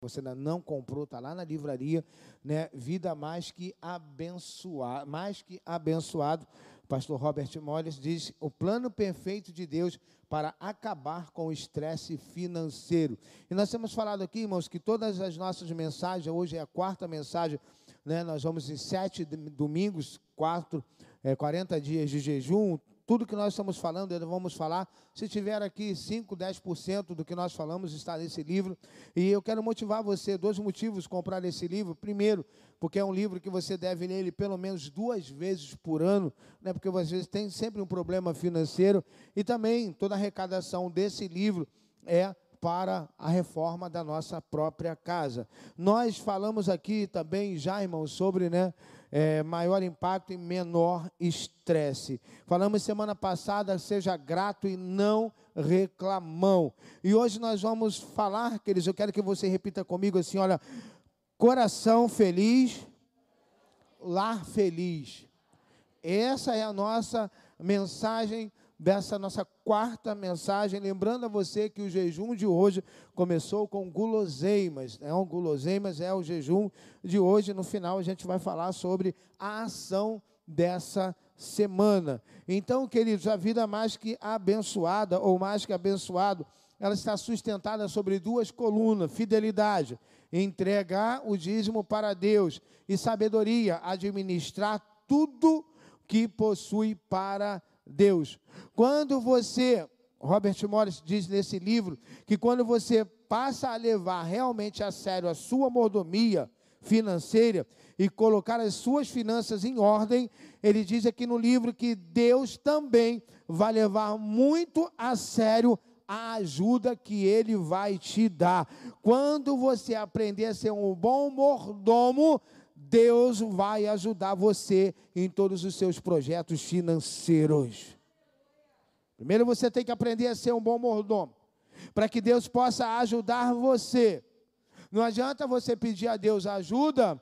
você ainda não comprou, está lá na livraria, né? Vida mais que abençoado, mais que abençoado. Pastor Robert Molles diz: o plano perfeito de Deus para acabar com o estresse financeiro. E nós temos falado aqui, irmãos, que todas as nossas mensagens, hoje é a quarta mensagem, né? Nós vamos em sete domingos, quatro, é, 40 dias de jejum, tudo que nós estamos falando, vamos falar. Se tiver aqui 5, 10% do que nós falamos está nesse livro. E eu quero motivar você, dois motivos comprar esse livro. Primeiro, porque é um livro que você deve ler ele pelo menos duas vezes por ano, né? porque vezes tem sempre um problema financeiro. E também toda a arrecadação desse livro é para a reforma da nossa própria casa. Nós falamos aqui também já, irmãos, sobre né, é, maior impacto e menor estresse. Falamos semana passada, seja grato e não reclamão. E hoje nós vamos falar, queridos, eu quero que você repita comigo assim: olha, coração feliz, lar feliz. Essa é a nossa mensagem dessa nossa quarta mensagem, lembrando a você que o jejum de hoje começou com guloseimas, né? Um guloseimas é o jejum de hoje, no final a gente vai falar sobre a ação dessa semana. Então, queridos, a vida mais que abençoada ou mais que abençoado, ela está sustentada sobre duas colunas: fidelidade, entregar o dízimo para Deus e sabedoria, administrar tudo que possui para Deus. Quando você, Robert Morris diz nesse livro, que quando você passa a levar realmente a sério a sua mordomia financeira e colocar as suas finanças em ordem, ele diz aqui no livro que Deus também vai levar muito a sério a ajuda que ele vai te dar. Quando você aprender a ser um bom mordomo, Deus vai ajudar você em todos os seus projetos financeiros. Primeiro você tem que aprender a ser um bom mordomo, para que Deus possa ajudar você. Não adianta você pedir a Deus ajuda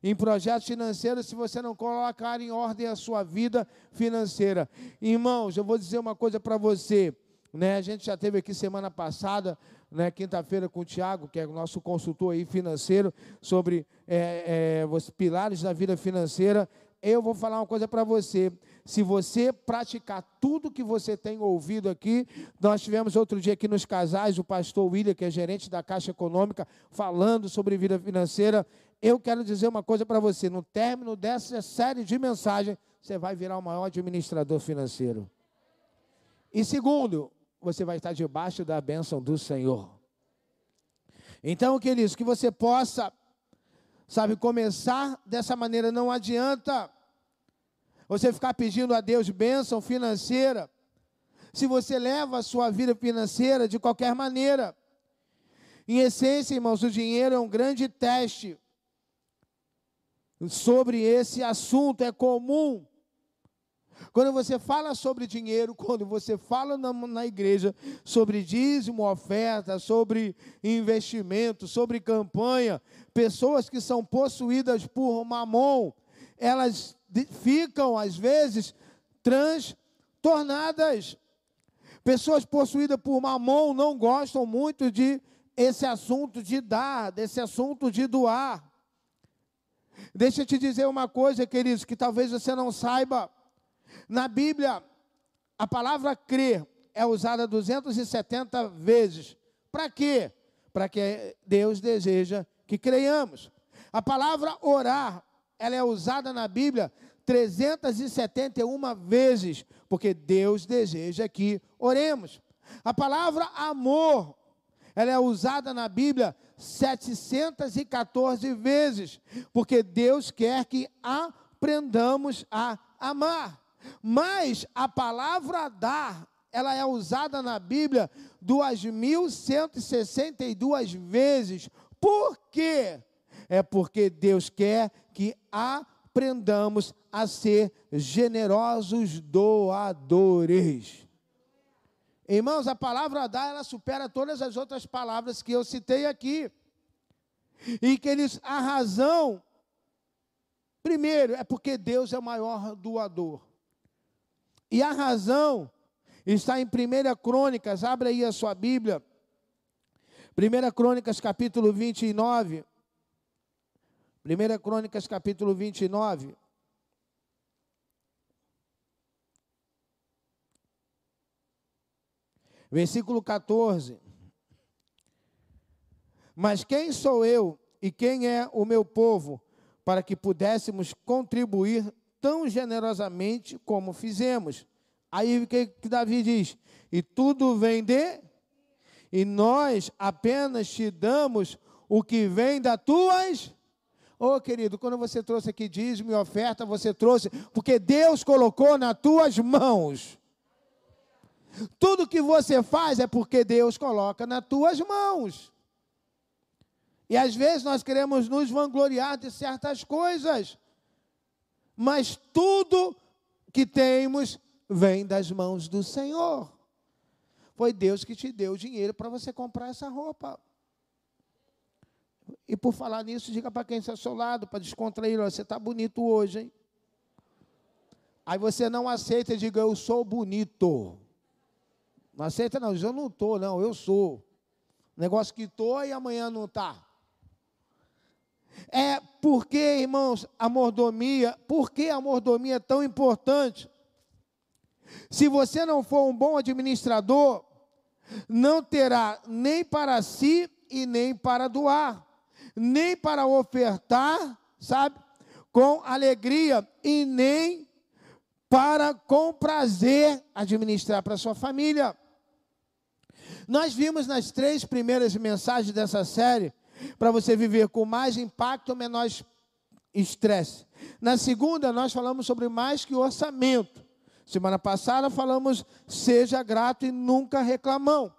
em projetos financeiros se você não colocar em ordem a sua vida financeira. Irmãos, eu vou dizer uma coisa para você. Né, a gente já teve aqui semana passada, né, quinta-feira, com o Tiago, que é o nosso consultor aí financeiro, sobre é, é, pilares da vida financeira. Eu vou falar uma coisa para você. Se você praticar tudo que você tem ouvido aqui, nós tivemos outro dia aqui nos casais o pastor William, que é gerente da Caixa Econômica, falando sobre vida financeira. Eu quero dizer uma coisa para você: no término dessa série de mensagens, você vai virar o maior administrador financeiro. E segundo, você vai estar debaixo da bênção do Senhor. Então, queridos, que você possa, sabe, começar dessa maneira. Não adianta você ficar pedindo a Deus bênção financeira, se você leva a sua vida financeira de qualquer maneira. Em essência, irmãos, o dinheiro é um grande teste sobre esse assunto. É comum quando você fala sobre dinheiro, quando você fala na, na, igreja sobre dízimo, oferta, sobre investimento, sobre campanha, pessoas que são possuídas por mamon, elas ficam, às vezes, transtornadas. Pessoas possuídas por mamon não gostam muito de esse assunto de dar, desse assunto de doar. Deixa eu te dizer uma coisa, queridos, que talvez você não saiba. Na Bíblia, a palavra crer é usada 270 vezes. Para quê? Para que Deus deseja que creiamos. A palavra orar, ela é usada na Bíblia 371 vezes, porque Deus deseja que oremos. A palavra amor, ela é usada na Bíblia 714 vezes, porque Deus quer que aprendamos a amar. Mas a palavra dar, ela é usada na Bíblia 2.162 vezes. Por quê? É porque Deus quer que aprendamos a ser generosos doadores. Irmãos, a palavra dar, ela supera todas as outras palavras que eu citei aqui. E que eles, a razão, primeiro, é porque Deus é o maior doador. E a razão está em 1 Crônicas, abre aí a sua Bíblia. 1 Crônicas capítulo 29. 1 Crônicas capítulo 29. Versículo 14. Mas quem sou eu e quem é o meu povo para que pudéssemos contribuir tão generosamente como fizemos? Aí o que, que Davi diz? E tudo vem de, e nós apenas te damos o que vem das tuas. Ô oh, querido, quando você trouxe aqui dízimo e oferta, você trouxe, porque Deus colocou nas tuas mãos. Tudo que você faz é porque Deus coloca nas tuas mãos. E às vezes nós queremos nos vangloriar de certas coisas, mas tudo que temos vem das mãos do Senhor. Foi Deus que te deu o dinheiro para você comprar essa roupa. E por falar nisso, diga para quem está ao seu lado, para descontrair, olha, você está bonito hoje, hein? Aí você não aceita e diga, eu sou bonito. Não aceita não, eu não estou, não, eu sou. Negócio que estou e amanhã não está. É porque, irmãos, a mordomia, por que a mordomia é tão importante? Se você não for um bom administrador, não terá nem para si e nem para doar, nem para ofertar, sabe, com alegria e nem para com prazer administrar para sua família. Nós vimos nas três primeiras mensagens dessa série para você viver com mais impacto ou menor estresse. Na segunda, nós falamos sobre mais que orçamento. Semana passada falamos seja grato e nunca reclamão.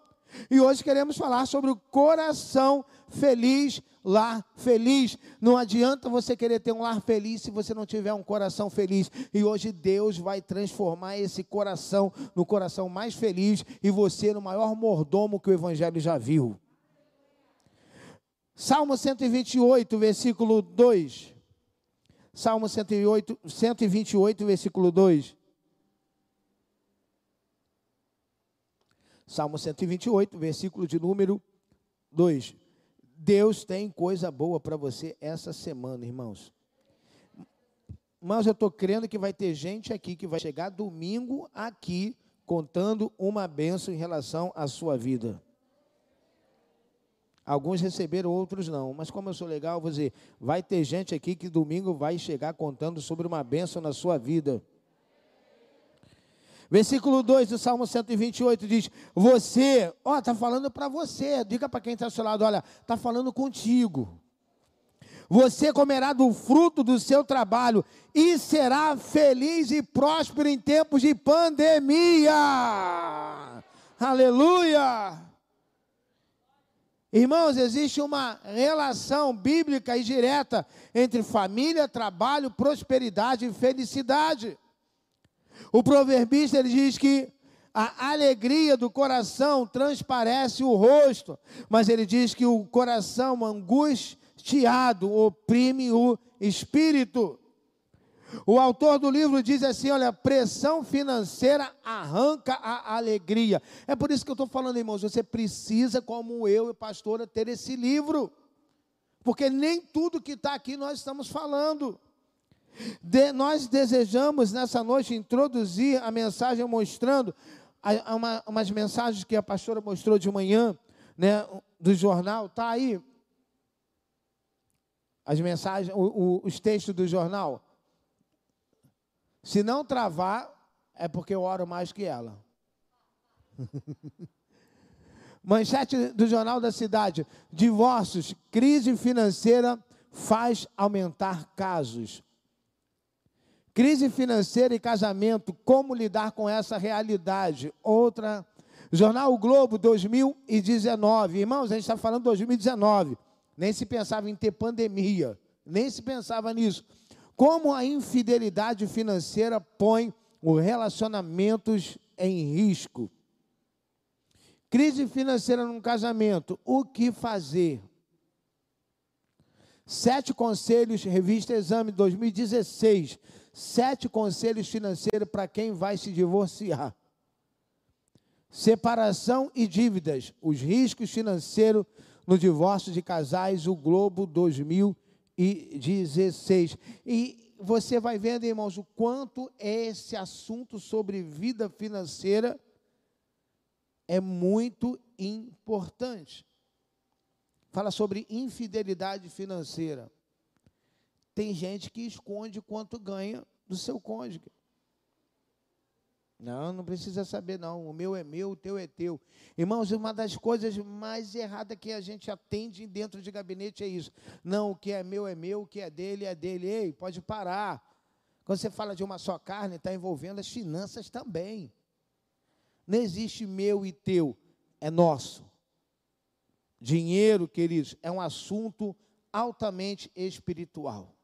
E hoje queremos falar sobre o coração feliz, lar feliz. Não adianta você querer ter um lar feliz se você não tiver um coração feliz. E hoje Deus vai transformar esse coração no coração mais feliz e você no maior mordomo que o evangelho já viu. Salmo 128, versículo 2. Salmo 108, 128, versículo 2. Salmo 128, versículo de número 2. Deus tem coisa boa para você essa semana, irmãos. Mas eu estou crendo que vai ter gente aqui que vai chegar domingo aqui contando uma benção em relação à sua vida. Alguns receberam, outros não. Mas como eu sou legal, vou dizer, vai ter gente aqui que domingo vai chegar contando sobre uma bênção na sua vida. Versículo 2 do Salmo 128 diz: Você, ó, está falando para você, diga para quem está ao seu lado: olha, está falando contigo. Você comerá do fruto do seu trabalho e será feliz e próspero em tempos de pandemia. Aleluia! Irmãos, existe uma relação bíblica e direta entre família, trabalho, prosperidade e felicidade. O proverbista ele diz que a alegria do coração transparece o rosto, mas ele diz que o coração angustiado oprime o espírito. O autor do livro diz assim: olha, pressão financeira arranca a alegria. É por isso que eu estou falando, irmãos, você precisa, como eu e pastora, ter esse livro. Porque nem tudo que está aqui nós estamos falando. De, nós desejamos nessa noite introduzir a mensagem mostrando a, a uma, umas mensagens que a pastora mostrou de manhã, né, do jornal, está aí. As mensagens, o, o, os textos do jornal. Se não travar, é porque eu oro mais que ela. Manchete do Jornal da Cidade: divórcios, crise financeira faz aumentar casos. Crise financeira e casamento, como lidar com essa realidade? Outra. Jornal o Globo 2019. Irmãos, a gente está falando 2019. Nem se pensava em ter pandemia. Nem se pensava nisso. Como a infidelidade financeira põe os relacionamentos em risco. Crise financeira num casamento, o que fazer? Sete conselhos, revista Exame 2016. Sete conselhos financeiros para quem vai se divorciar. Separação e dívidas, os riscos financeiros no divórcio de casais, o Globo 2016. E você vai vendo, irmãos, o quanto esse assunto sobre vida financeira é muito importante. Fala sobre infidelidade financeira. Tem gente que esconde quanto ganha do seu cônjuge. Não, não precisa saber, não. O meu é meu, o teu é teu. Irmãos, uma das coisas mais erradas que a gente atende dentro de gabinete é isso. Não, o que é meu é meu, o que é dele é dele. Ei, pode parar. Quando você fala de uma só carne, está envolvendo as finanças também. Não existe meu e teu, é nosso. Dinheiro, queridos, é um assunto altamente espiritual.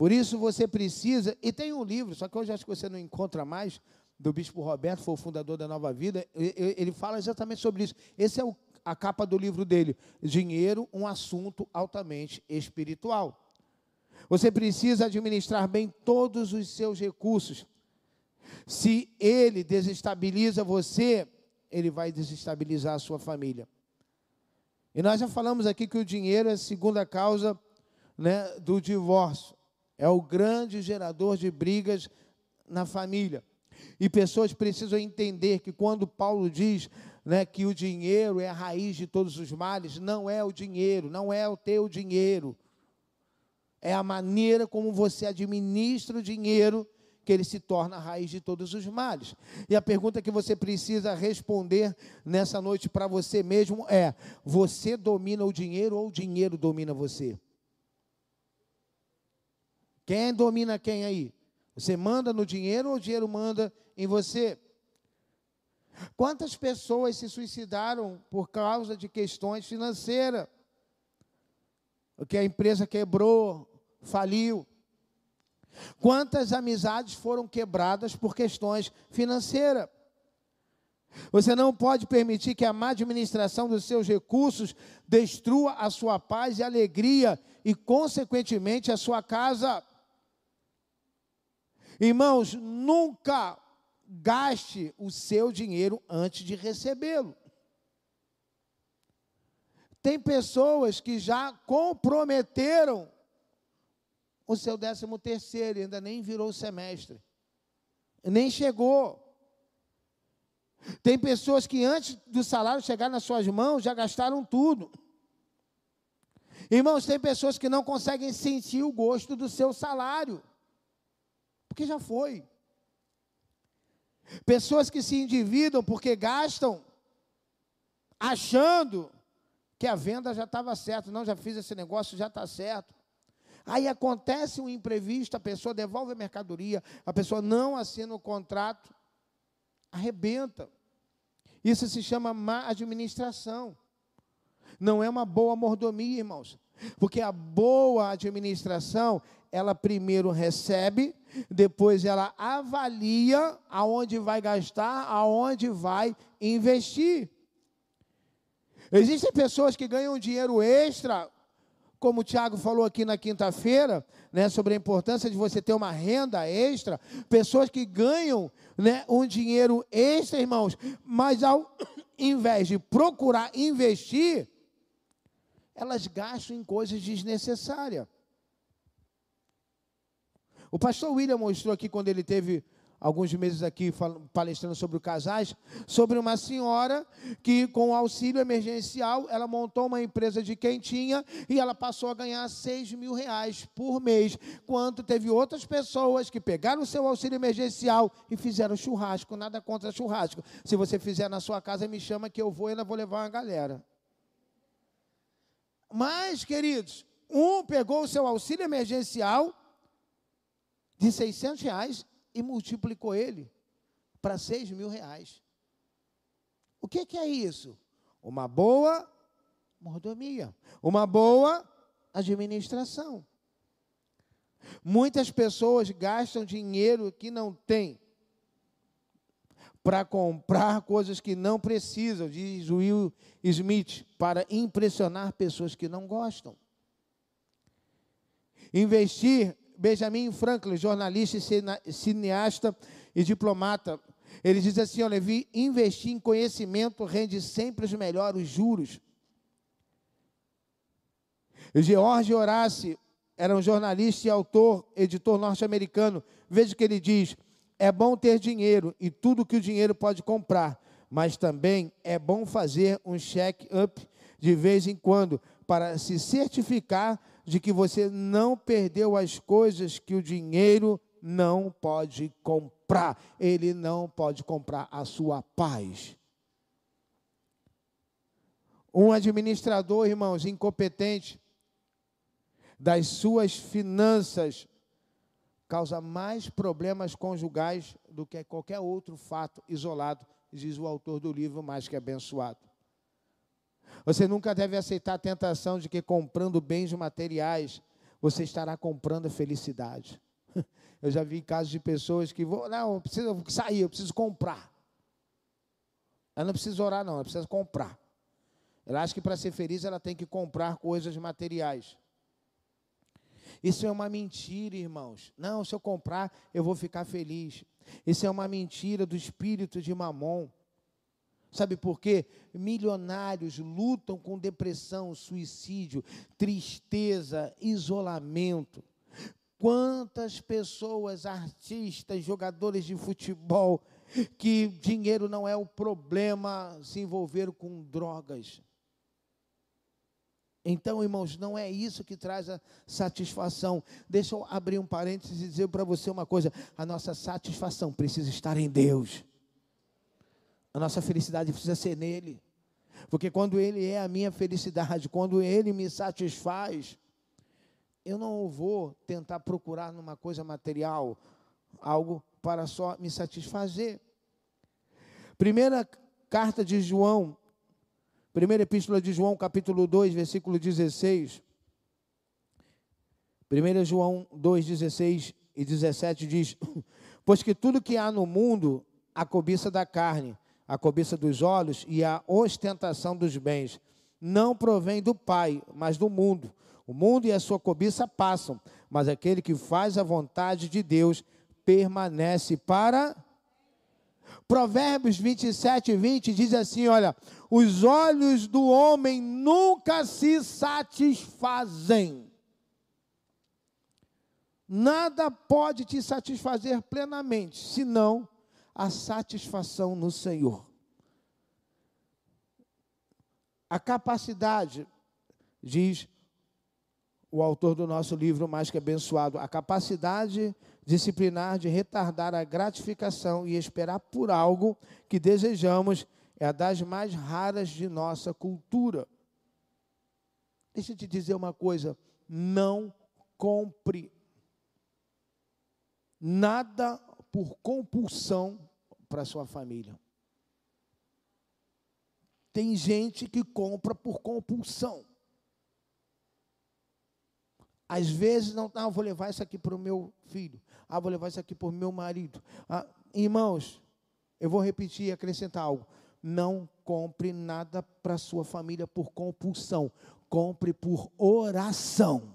Por isso você precisa, e tem um livro, só que hoje acho que você não encontra mais, do Bispo Roberto, foi o fundador da Nova Vida, ele fala exatamente sobre isso. Esse é o, a capa do livro dele, Dinheiro, um assunto altamente espiritual. Você precisa administrar bem todos os seus recursos. Se ele desestabiliza você, ele vai desestabilizar a sua família. E nós já falamos aqui que o dinheiro é a segunda causa né, do divórcio é o grande gerador de brigas na família. E pessoas precisam entender que quando Paulo diz né, que o dinheiro é a raiz de todos os males, não é o dinheiro, não é o teu dinheiro. É a maneira como você administra o dinheiro que ele se torna a raiz de todos os males. E a pergunta que você precisa responder nessa noite para você mesmo é: você domina o dinheiro ou o dinheiro domina você? Quem domina quem aí? Você manda no dinheiro ou o dinheiro manda em você? Quantas pessoas se suicidaram por causa de questões financeiras? Porque a empresa quebrou, faliu. Quantas amizades foram quebradas por questões financeiras? Você não pode permitir que a má administração dos seus recursos destrua a sua paz e alegria e, consequentemente, a sua casa. Irmãos, nunca gaste o seu dinheiro antes de recebê-lo. Tem pessoas que já comprometeram o seu décimo terceiro, ainda nem virou semestre, nem chegou. Tem pessoas que antes do salário chegar nas suas mãos já gastaram tudo. Irmãos, tem pessoas que não conseguem sentir o gosto do seu salário porque já foi. Pessoas que se endividam porque gastam, achando que a venda já estava certa. Não, já fiz esse negócio, já está certo. Aí acontece um imprevisto, a pessoa devolve a mercadoria, a pessoa não assina o contrato, arrebenta. Isso se chama má administração. Não é uma boa mordomia, irmãos. Porque a boa administração, ela primeiro recebe, depois ela avalia aonde vai gastar, aonde vai investir. Existem pessoas que ganham dinheiro extra, como o Tiago falou aqui na quinta-feira, né, sobre a importância de você ter uma renda extra, pessoas que ganham né, um dinheiro extra, irmãos, mas ao invés de procurar investir, elas gastam em coisas desnecessárias. O pastor William mostrou aqui, quando ele teve alguns meses aqui palestrando sobre o casais, sobre uma senhora que, com auxílio emergencial, ela montou uma empresa de quentinha e ela passou a ganhar 6 mil reais por mês, quanto teve outras pessoas que pegaram o seu auxílio emergencial e fizeram churrasco, nada contra churrasco. Se você fizer na sua casa, me chama que eu vou e ainda vou levar uma galera. Mas, queridos, um pegou o seu auxílio emergencial de 600 reais e multiplicou ele para 6 mil reais. O que, que é isso? Uma boa mordomia, uma boa administração. Muitas pessoas gastam dinheiro que não têm para comprar coisas que não precisam, diz Will Smith, para impressionar pessoas que não gostam. Investir Benjamin Franklin, jornalista, cineasta e diplomata, Ele diz assim: olha, investir em conhecimento rende sempre os melhores juros. George Horace era um jornalista e autor, editor norte-americano. Veja o que ele diz: é bom ter dinheiro e tudo que o dinheiro pode comprar, mas também é bom fazer um check-up de vez em quando para se certificar de que você não perdeu as coisas que o dinheiro não pode comprar. Ele não pode comprar a sua paz. Um administrador, irmãos, incompetente das suas finanças causa mais problemas conjugais do que qualquer outro fato isolado, diz o autor do livro Mais que Abençoado. Você nunca deve aceitar a tentação de que comprando bens materiais você estará comprando felicidade. Eu já vi casos de pessoas que vão, não, eu preciso sair, eu preciso comprar. Ela não precisa orar, não, ela precisa comprar. Ela acha que para ser feliz ela tem que comprar coisas materiais. Isso é uma mentira, irmãos. Não, se eu comprar, eu vou ficar feliz. Isso é uma mentira do espírito de Mamon. Sabe por quê? Milionários lutam com depressão, suicídio, tristeza, isolamento. Quantas pessoas, artistas, jogadores de futebol, que dinheiro não é o problema, se envolveram com drogas. Então, irmãos, não é isso que traz a satisfação. Deixa eu abrir um parênteses e dizer para você uma coisa: a nossa satisfação precisa estar em Deus. A nossa felicidade precisa ser nele. Porque quando Ele é a minha felicidade, quando Ele me satisfaz, eu não vou tentar procurar numa coisa material algo para só me satisfazer. Primeira carta de João, primeira epístola de João, capítulo 2, versículo 16. 1 João 2, 16 e 17 diz: Pois que tudo que há no mundo, a cobiça da carne, a cobiça dos olhos e a ostentação dos bens, não provém do Pai, mas do mundo. O mundo e a sua cobiça passam, mas aquele que faz a vontade de Deus permanece para. Provérbios 27 e 20 diz assim: Olha, os olhos do homem nunca se satisfazem. Nada pode te satisfazer plenamente, senão a satisfação no Senhor. A capacidade, diz o autor do nosso livro Mais que Abençoado, a capacidade disciplinar de retardar a gratificação e esperar por algo que desejamos é a das mais raras de nossa cultura. Deixa eu te dizer uma coisa: não compre nada por compulsão para sua família. Tem gente que compra por compulsão. Às vezes, não, ah, vou levar isso aqui para o meu filho. Ah, vou levar isso aqui para o meu marido. Ah, irmãos, eu vou repetir e acrescentar algo. Não compre nada para sua família por compulsão. Compre por oração.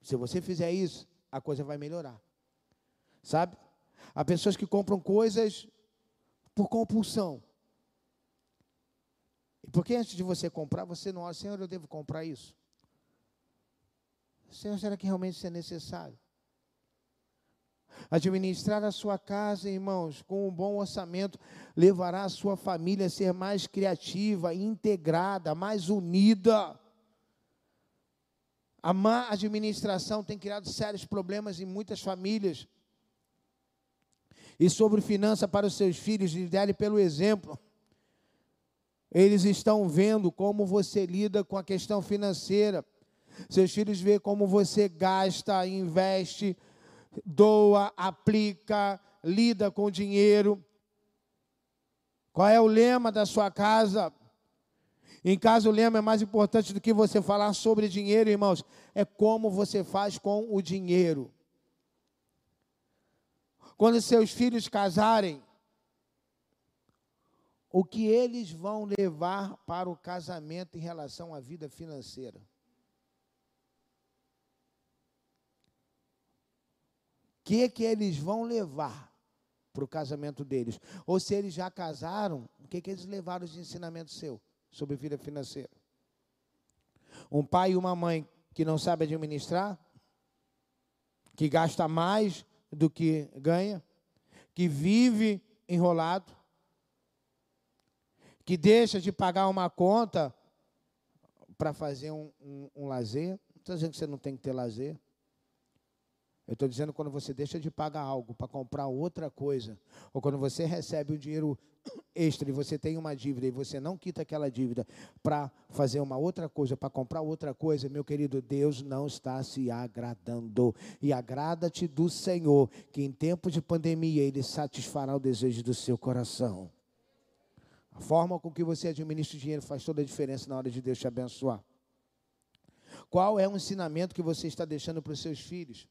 Se você fizer isso, a coisa vai melhorar. Sabe? Há pessoas que compram coisas por compulsão. Porque antes de você comprar, você não olha, Senhor, eu devo comprar isso? Senhor, será que realmente isso é necessário? Administrar a sua casa, irmãos, com um bom orçamento, levará a sua família a ser mais criativa, integrada, mais unida. A má administração tem criado sérios problemas em muitas famílias e sobre finança para os seus filhos, lidere pelo exemplo. Eles estão vendo como você lida com a questão financeira. Seus filhos veem como você gasta, investe, doa, aplica, lida com dinheiro. Qual é o lema da sua casa? Em casa, o lema é mais importante do que você falar sobre dinheiro, irmãos. É como você faz com o dinheiro. Quando seus filhos casarem, o que eles vão levar para o casamento em relação à vida financeira? Que que eles vão levar? para o casamento deles. Ou se eles já casaram, o que, que eles levaram de ensinamento seu sobre vida financeira? Um pai e uma mãe que não sabe administrar, que gasta mais do que ganha, que vive enrolado, que deixa de pagar uma conta para fazer um, um, um lazer. Não estou dizendo que você não tem que ter lazer. Eu estou dizendo quando você deixa de pagar algo para comprar outra coisa, ou quando você recebe um dinheiro extra e você tem uma dívida e você não quita aquela dívida para fazer uma outra coisa, para comprar outra coisa, meu querido, Deus não está se agradando. E agrada-te do Senhor, que em tempo de pandemia Ele satisfará o desejo do seu coração. A forma com que você administra o dinheiro faz toda a diferença na hora de Deus te abençoar. Qual é o ensinamento que você está deixando para os seus filhos?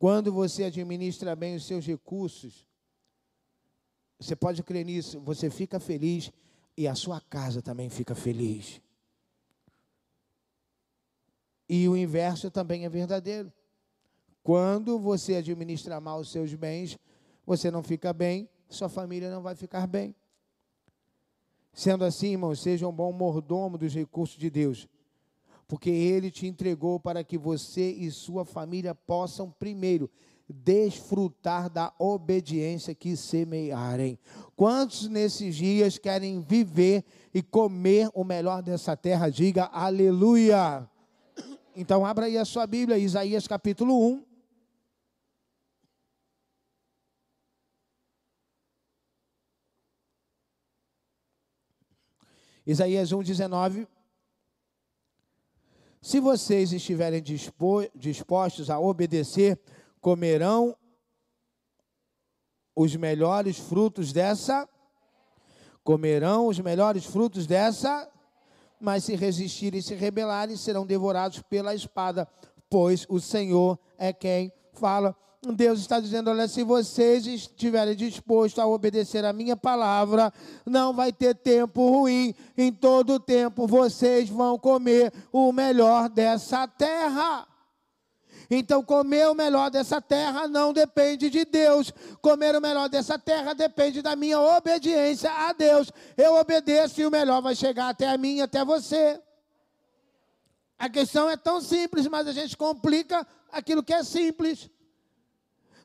Quando você administra bem os seus recursos, você pode crer nisso, você fica feliz e a sua casa também fica feliz. E o inverso também é verdadeiro. Quando você administra mal os seus bens, você não fica bem sua família não vai ficar bem. Sendo assim, irmão, seja um bom mordomo dos recursos de Deus, porque Ele te entregou para que você e sua família possam, primeiro, desfrutar da obediência que semearem. Quantos nesses dias querem viver e comer o melhor dessa terra? Diga aleluia. Então, abra aí a sua Bíblia, Isaías capítulo 1. Isaías 1,19. Se vocês estiverem dispostos a obedecer, comerão os melhores frutos dessa, comerão os melhores frutos dessa, mas se resistirem e se rebelarem, serão devorados pela espada, pois o Senhor é quem fala. Deus está dizendo: olha, se vocês estiverem dispostos a obedecer a minha palavra, não vai ter tempo ruim. Em todo tempo vocês vão comer o melhor dessa terra. Então, comer o melhor dessa terra não depende de Deus. Comer o melhor dessa terra depende da minha obediência a Deus. Eu obedeço e o melhor vai chegar até a mim, até você. A questão é tão simples, mas a gente complica aquilo que é simples.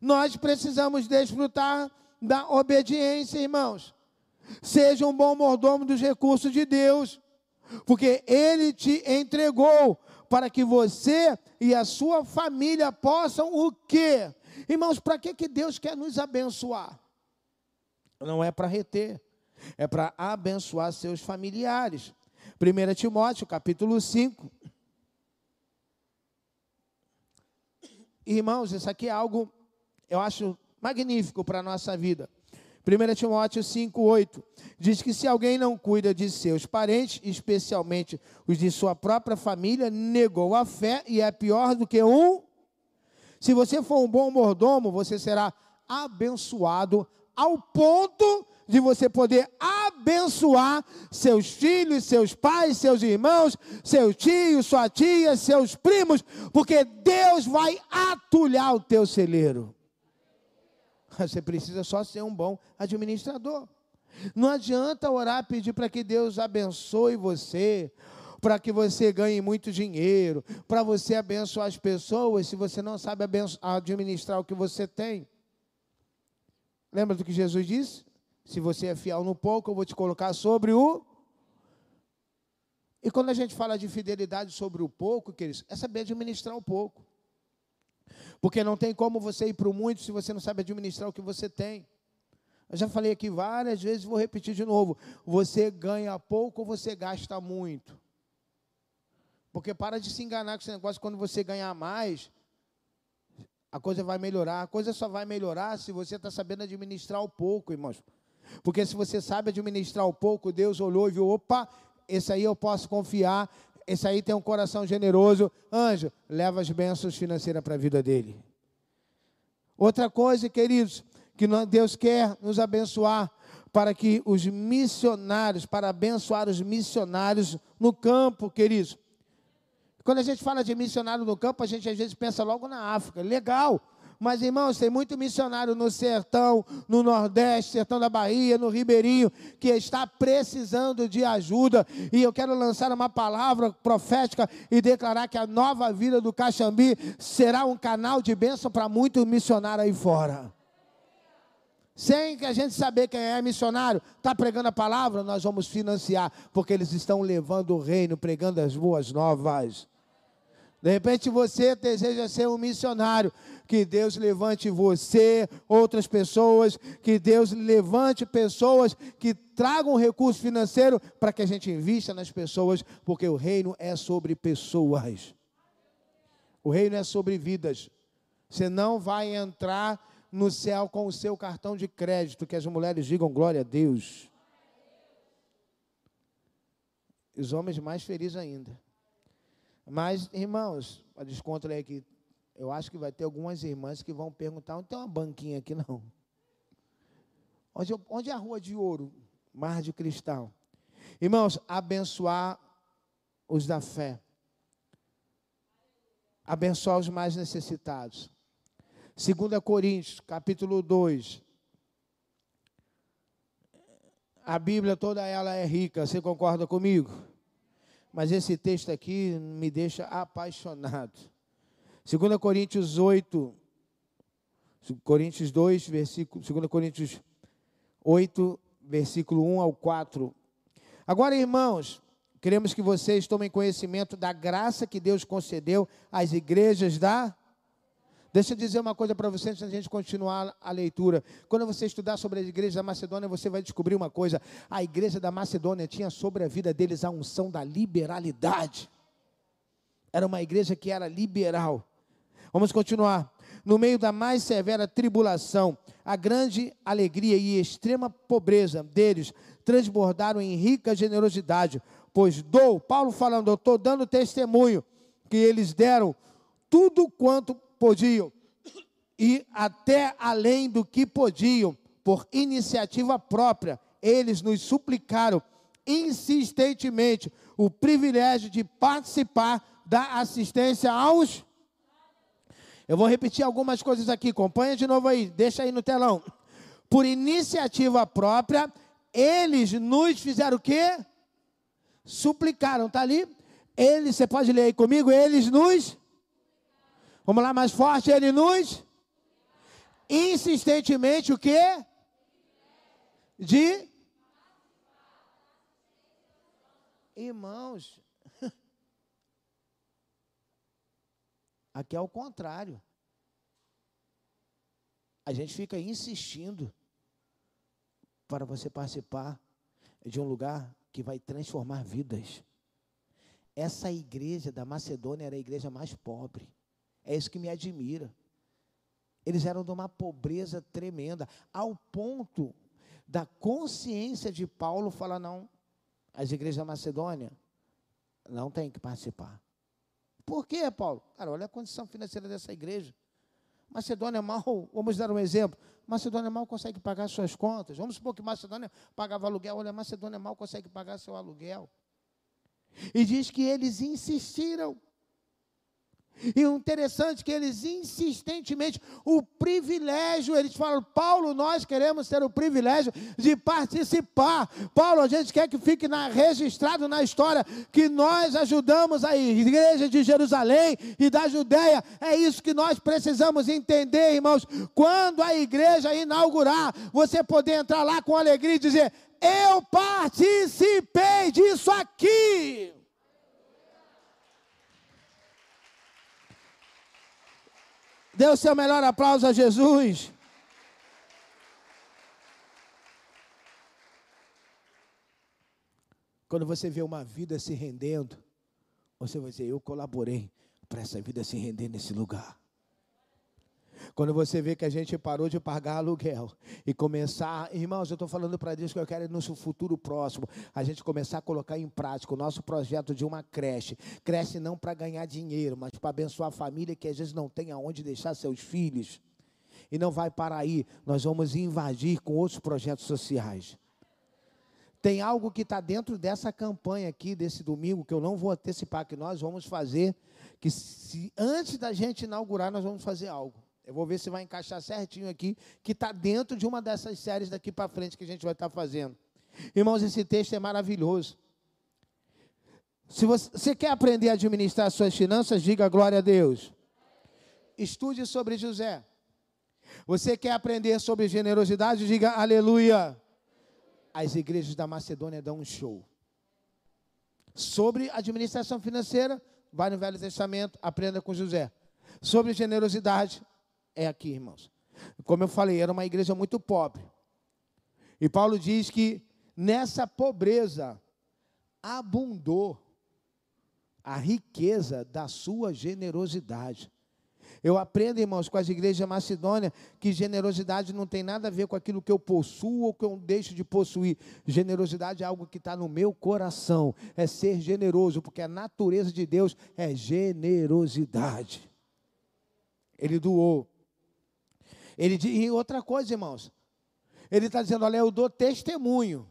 Nós precisamos desfrutar da obediência, irmãos. Seja um bom mordomo dos recursos de Deus, porque Ele te entregou para que você e a sua família possam o quê? Irmãos, para que, que Deus quer nos abençoar? Não é para reter, é para abençoar seus familiares. 1 Timóteo, capítulo 5. Irmãos, isso aqui é algo eu acho magnífico para a nossa vida. 1 Timóteo 5,8 diz que se alguém não cuida de seus parentes, especialmente os de sua própria família, negou a fé e é pior do que um. Se você for um bom mordomo, você será abençoado ao ponto de você poder abençoar seus filhos, seus pais, seus irmãos, seu tio, sua tia, seus primos, porque Deus vai atulhar o teu celeiro. Você precisa só ser um bom administrador. Não adianta orar pedir para que Deus abençoe você, para que você ganhe muito dinheiro, para você abençoar as pessoas, se você não sabe administrar o que você tem. Lembra do que Jesus disse? Se você é fiel no pouco, eu vou te colocar sobre o. E quando a gente fala de fidelidade sobre o pouco, queridos, é saber administrar o pouco. Porque não tem como você ir para o muito se você não sabe administrar o que você tem. Eu já falei aqui várias vezes, vou repetir de novo. Você ganha pouco ou você gasta muito? Porque para de se enganar com esse negócio, quando você ganhar mais, a coisa vai melhorar. A coisa só vai melhorar se você está sabendo administrar o pouco, irmãos. Porque se você sabe administrar o pouco, Deus olhou e viu, opa, esse aí eu posso confiar, esse aí tem um coração generoso. Anjo, leva as bênçãos financeiras para a vida dele. Outra coisa, queridos, que Deus quer nos abençoar para que os missionários, para abençoar os missionários no campo, queridos. Quando a gente fala de missionário no campo, a gente às vezes pensa logo na África. Legal, Mas, irmãos, tem muito missionário no sertão, no Nordeste, sertão da Bahia, no Ribeirinho, que está precisando de ajuda. E eu quero lançar uma palavra profética e declarar que a nova vida do Caxambi será um canal de bênção para muito missionário aí fora. Sem que a gente saber quem é missionário, está pregando a palavra, nós vamos financiar, porque eles estão levando o reino, pregando as boas novas. De repente você deseja ser um missionário, que Deus levante você, outras pessoas, que Deus levante pessoas que tragam recurso financeiro para que a gente invista nas pessoas, porque o reino é sobre pessoas. O reino é sobre vidas. Você não vai entrar no céu com o seu cartão de crédito, que as mulheres digam glória a Deus. Os homens mais felizes ainda. Mas, irmãos, a desconto aí que eu acho que vai ter algumas irmãs que vão perguntar, não tem uma banquinha aqui não. Onde, onde é a rua de ouro? Mar de cristal. Irmãos, abençoar os da fé. Abençoar os mais necessitados. 2 Coríntios, capítulo 2. A Bíblia toda ela é rica, você concorda comigo? Mas esse texto aqui me deixa apaixonado. 2 Coríntios 8, Coríntios 2, versículo, 2 Coríntios 8, versículo 1 ao 4. Agora, irmãos, queremos que vocês tomem conhecimento da graça que Deus concedeu às igrejas da Deixa eu dizer uma coisa para você antes da gente continuar a leitura. Quando você estudar sobre a igreja da Macedônia, você vai descobrir uma coisa. A igreja da Macedônia tinha sobre a vida deles a unção da liberalidade. Era uma igreja que era liberal. Vamos continuar. No meio da mais severa tribulação, a grande alegria e extrema pobreza deles transbordaram em rica generosidade, pois dou, Paulo falando, eu estou dando testemunho que eles deram tudo quanto podiam, e até além do que podiam, por iniciativa própria, eles nos suplicaram insistentemente o privilégio de participar da assistência aos. Eu vou repetir algumas coisas aqui, acompanha de novo aí, deixa aí no telão. Por iniciativa própria, eles nos fizeram o quê? Suplicaram, tá ali? Eles, você pode ler aí comigo? Eles nos Vamos lá, mais forte. Ele nos insistentemente o que? De irmãos. Aqui é o contrário. A gente fica insistindo para você participar de um lugar que vai transformar vidas. Essa igreja da Macedônia era a igreja mais pobre. É isso que me admira. Eles eram de uma pobreza tremenda, ao ponto da consciência de Paulo falar: não, as igrejas da Macedônia não têm que participar. Por quê, Paulo? Cara, olha a condição financeira dessa igreja. Macedônia mal, vamos dar um exemplo. Macedônia mal consegue pagar suas contas. Vamos supor que Macedônia pagava aluguel. Olha, Macedônia mal consegue pagar seu aluguel. E diz que eles insistiram. E o interessante é que eles insistentemente, o privilégio, eles falam, Paulo, nós queremos ter o privilégio de participar. Paulo, a gente quer que fique na, registrado na história que nós ajudamos a igreja de Jerusalém e da Judéia. É isso que nós precisamos entender, irmãos. Quando a igreja inaugurar, você poder entrar lá com alegria e dizer: Eu participei disso aqui. Dê o seu melhor aplauso a Jesus. Quando você vê uma vida se rendendo, você vai dizer: Eu colaborei para essa vida se render nesse lugar. Quando você vê que a gente parou de pagar aluguel e começar, irmãos, eu estou falando para Deus que eu quero no futuro próximo, a gente começar a colocar em prática o nosso projeto de uma creche. Creche não para ganhar dinheiro, mas para abençoar a família que às vezes não tem aonde deixar seus filhos. E não vai para aí, nós vamos invadir com outros projetos sociais. Tem algo que está dentro dessa campanha aqui, desse domingo, que eu não vou antecipar, que nós vamos fazer, que se, antes da gente inaugurar, nós vamos fazer algo. Eu vou ver se vai encaixar certinho aqui, que está dentro de uma dessas séries daqui para frente que a gente vai estar tá fazendo. Irmãos, esse texto é maravilhoso. Se você, você quer aprender a administrar suas finanças, diga glória a Deus. Estude sobre José. Você quer aprender sobre generosidade, diga aleluia. As igrejas da Macedônia dão um show. Sobre administração financeira, vai no Velho Testamento, aprenda com José. Sobre generosidade, é aqui, irmãos. Como eu falei, era uma igreja muito pobre. E Paulo diz que nessa pobreza abundou a riqueza da sua generosidade. Eu aprendo, irmãos, com as igrejas Macedônia, que generosidade não tem nada a ver com aquilo que eu possuo ou que eu deixo de possuir. Generosidade é algo que está no meu coração, é ser generoso, porque a natureza de Deus é generosidade. Ele doou. Ele, e outra coisa, irmãos, ele está dizendo: olha, eu dou testemunho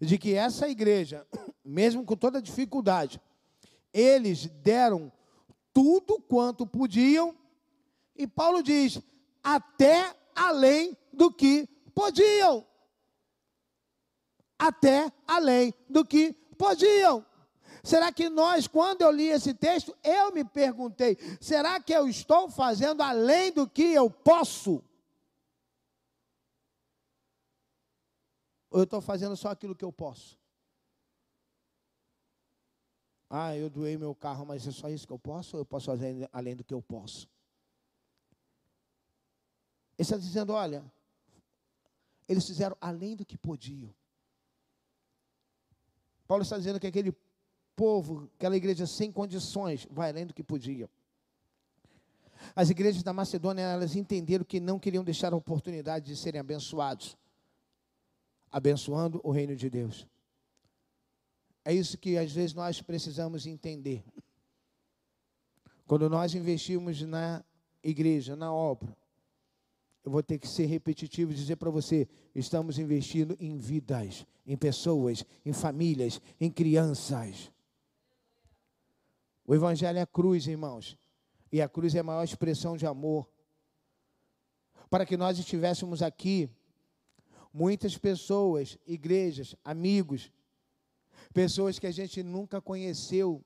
de que essa igreja, mesmo com toda dificuldade, eles deram tudo quanto podiam, e Paulo diz, até além do que podiam. Até além do que podiam. Será que nós, quando eu li esse texto, eu me perguntei: será que eu estou fazendo além do que eu posso? Ou eu estou fazendo só aquilo que eu posso? Ah, eu doei meu carro, mas é só isso que eu posso? Ou eu posso fazer além do que eu posso? Ele está dizendo: olha, eles fizeram além do que podiam. Paulo está dizendo que aquele povo, aquela igreja sem condições, vai além do que podia. As igrejas da Macedônia, elas entenderam que não queriam deixar a oportunidade de serem abençoados, abençoando o reino de Deus. É isso que às vezes nós precisamos entender. Quando nós investimos na igreja, na obra, eu vou ter que ser repetitivo e dizer para você: estamos investindo em vidas, em pessoas, em famílias, em crianças. O Evangelho é a cruz, irmãos, e a cruz é a maior expressão de amor. Para que nós estivéssemos aqui, muitas pessoas, igrejas, amigos, pessoas que a gente nunca conheceu.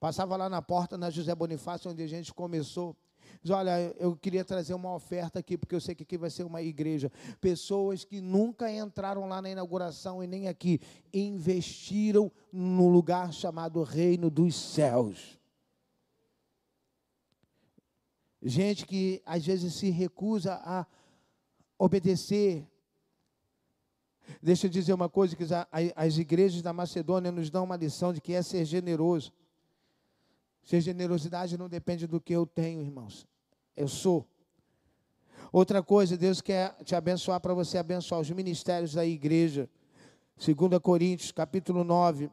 Passava lá na porta na José Bonifácio, onde a gente começou. Diz, olha, eu queria trazer uma oferta aqui, porque eu sei que aqui vai ser uma igreja. Pessoas que nunca entraram lá na inauguração e nem aqui, investiram no lugar chamado Reino dos Céus. Gente que às vezes se recusa a obedecer Deixa eu dizer uma coisa: que as igrejas da Macedônia nos dão uma lição de que é ser generoso. Ser generosidade não depende do que eu tenho, irmãos. Eu sou. Outra coisa, Deus quer te abençoar para você abençoar os ministérios da igreja. 2 Coríntios, capítulo 9,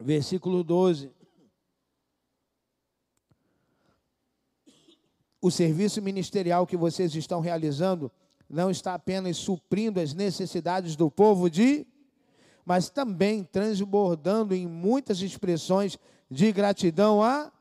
versículo 12. O serviço ministerial que vocês estão realizando não está apenas suprindo as necessidades do povo de, mas também transbordando em muitas expressões de gratidão a.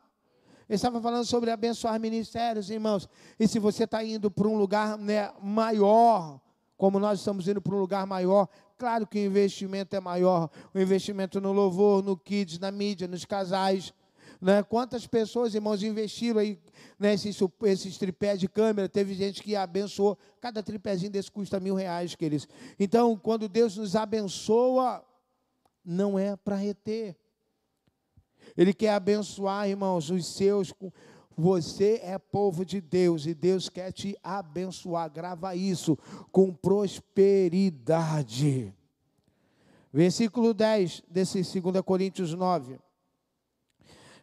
Ele estava falando sobre abençoar ministérios, irmãos. E se você está indo para um lugar né, maior, como nós estamos indo para um lugar maior, claro que o investimento é maior. O investimento no louvor, no kids, na mídia, nos casais. Né? Quantas pessoas, irmãos, investiram aí nesses, né, esses tripés de câmera? Teve gente que abençoou. Cada tripézinho desse custa mil reais, queridos. Então, quando Deus nos abençoa, não é para reter. Ele quer abençoar, irmãos, os seus. Você é povo de Deus e Deus quer te abençoar. Grava isso com prosperidade. Versículo 10 desse 2 Coríntios 9.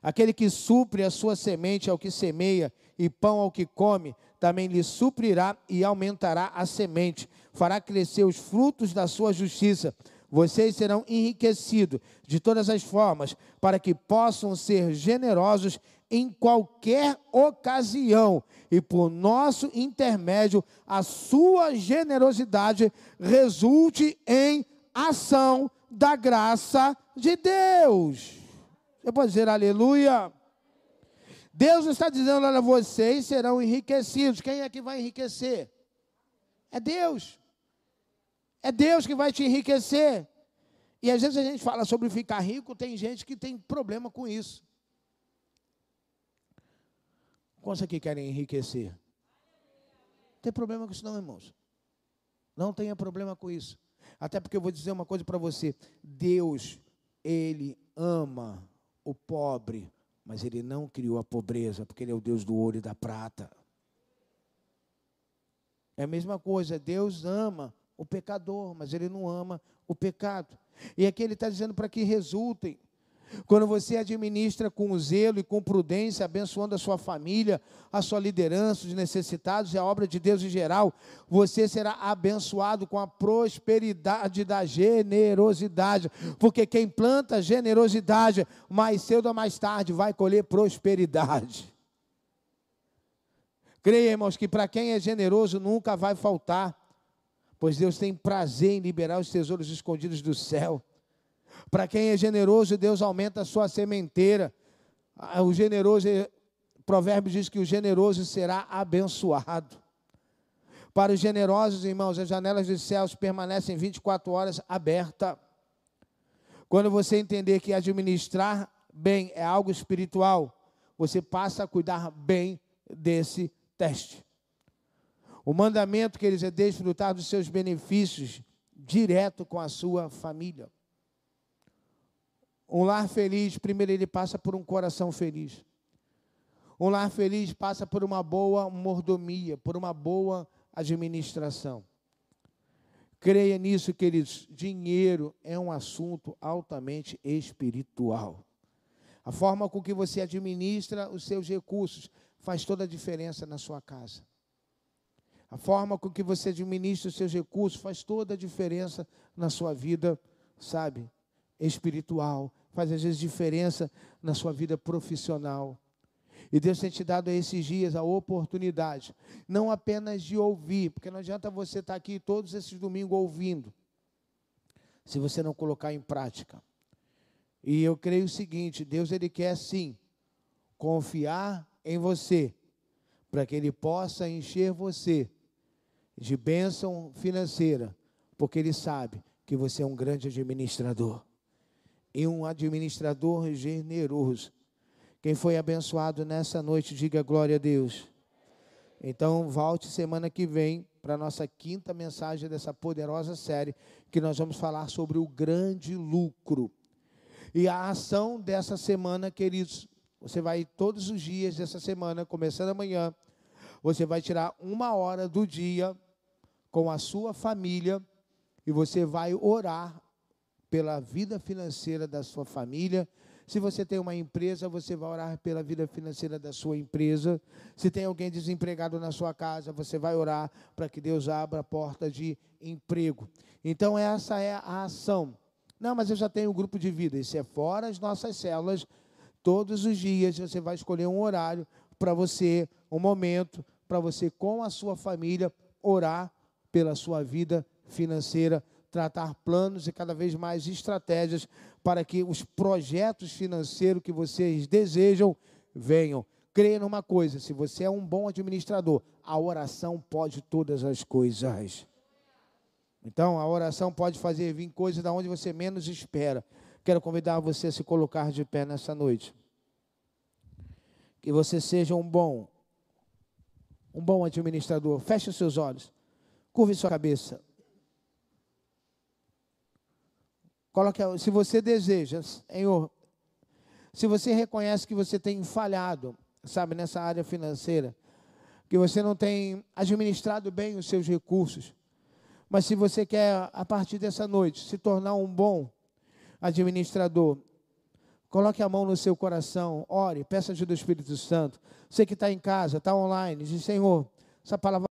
Aquele que supre a sua semente ao que semeia e pão ao que come, também lhe suprirá e aumentará a semente, fará crescer os frutos da sua justiça. Vocês serão enriquecidos de todas as formas, para que possam ser generosos em qualquer ocasião, e por nosso intermédio, a sua generosidade resulte em ação da graça de Deus. Você pode dizer aleluia? Deus está dizendo: olha, vocês serão enriquecidos. Quem é que vai enriquecer? É Deus. É Deus que vai te enriquecer. E às vezes a gente fala sobre ficar rico, tem gente que tem problema com isso. Quantos aqui querem enriquecer? Não tem problema com isso, não, irmãos. Não tenha problema com isso. Até porque eu vou dizer uma coisa para você: Deus, Ele ama o pobre, mas Ele não criou a pobreza, porque Ele é o Deus do ouro e da prata. É a mesma coisa, Deus ama o pecador, mas Ele não ama o pecado. E aqui Ele está dizendo para que resultem quando você administra com zelo e com prudência, abençoando a sua família, a sua liderança, os necessitados e a obra de Deus em geral, você será abençoado com a prosperidade da generosidade. Porque quem planta generosidade, mais cedo ou mais tarde, vai colher prosperidade. Creia, irmãos, que para quem é generoso nunca vai faltar, pois Deus tem prazer em liberar os tesouros escondidos do céu. Para quem é generoso, Deus aumenta a sua sementeira. Ah, o generoso, o provérbio diz que o generoso será abençoado. Para os generosos, irmãos, as janelas dos céus permanecem 24 horas abertas. Quando você entender que administrar bem é algo espiritual, você passa a cuidar bem desse teste. O mandamento que eles é desfrutar dos seus benefícios direto com a sua família. Um lar feliz, primeiro ele passa por um coração feliz. Um lar feliz passa por uma boa mordomia, por uma boa administração. Creia nisso, queridos. Dinheiro é um assunto altamente espiritual. A forma com que você administra os seus recursos faz toda a diferença na sua casa. A forma com que você administra os seus recursos faz toda a diferença na sua vida, sabe, espiritual, faz às vezes diferença na sua vida profissional. E Deus tem te dado esses dias a oportunidade, não apenas de ouvir, porque não adianta você estar aqui todos esses domingos ouvindo, se você não colocar em prática. E eu creio o seguinte: Deus ele quer sim confiar em você, para que ele possa encher você de bênção financeira, porque ele sabe que você é um grande administrador e um administrador generoso. Quem foi abençoado nessa noite, diga glória a Deus. Então, volte semana que vem para a nossa quinta mensagem dessa poderosa série, que nós vamos falar sobre o grande lucro. E a ação dessa semana, queridos, você vai todos os dias dessa semana, começando amanhã, você vai tirar uma hora do dia com a sua família e você vai orar pela vida financeira da sua família. Se você tem uma empresa, você vai orar pela vida financeira da sua empresa. Se tem alguém desempregado na sua casa, você vai orar para que Deus abra a porta de emprego. Então, essa é a ação. Não, mas eu já tenho um grupo de vida. Isso é fora as nossas células. Todos os dias você vai escolher um horário para você, um momento, para você, com a sua família, orar pela sua vida financeira tratar planos e cada vez mais estratégias para que os projetos financeiros que vocês desejam venham. Creia numa coisa: se você é um bom administrador, a oração pode todas as coisas. Então, a oração pode fazer vir coisas da onde você menos espera. Quero convidar você a se colocar de pé nessa noite. Que você seja um bom, um bom administrador. Feche os seus olhos. Curve sua cabeça. Coloque, se você deseja, Senhor, se você reconhece que você tem falhado, sabe, nessa área financeira, que você não tem administrado bem os seus recursos, mas se você quer, a partir dessa noite, se tornar um bom administrador, coloque a mão no seu coração, ore, peça ajuda do Espírito Santo. Você que está em casa, está online, diz, Senhor, essa palavra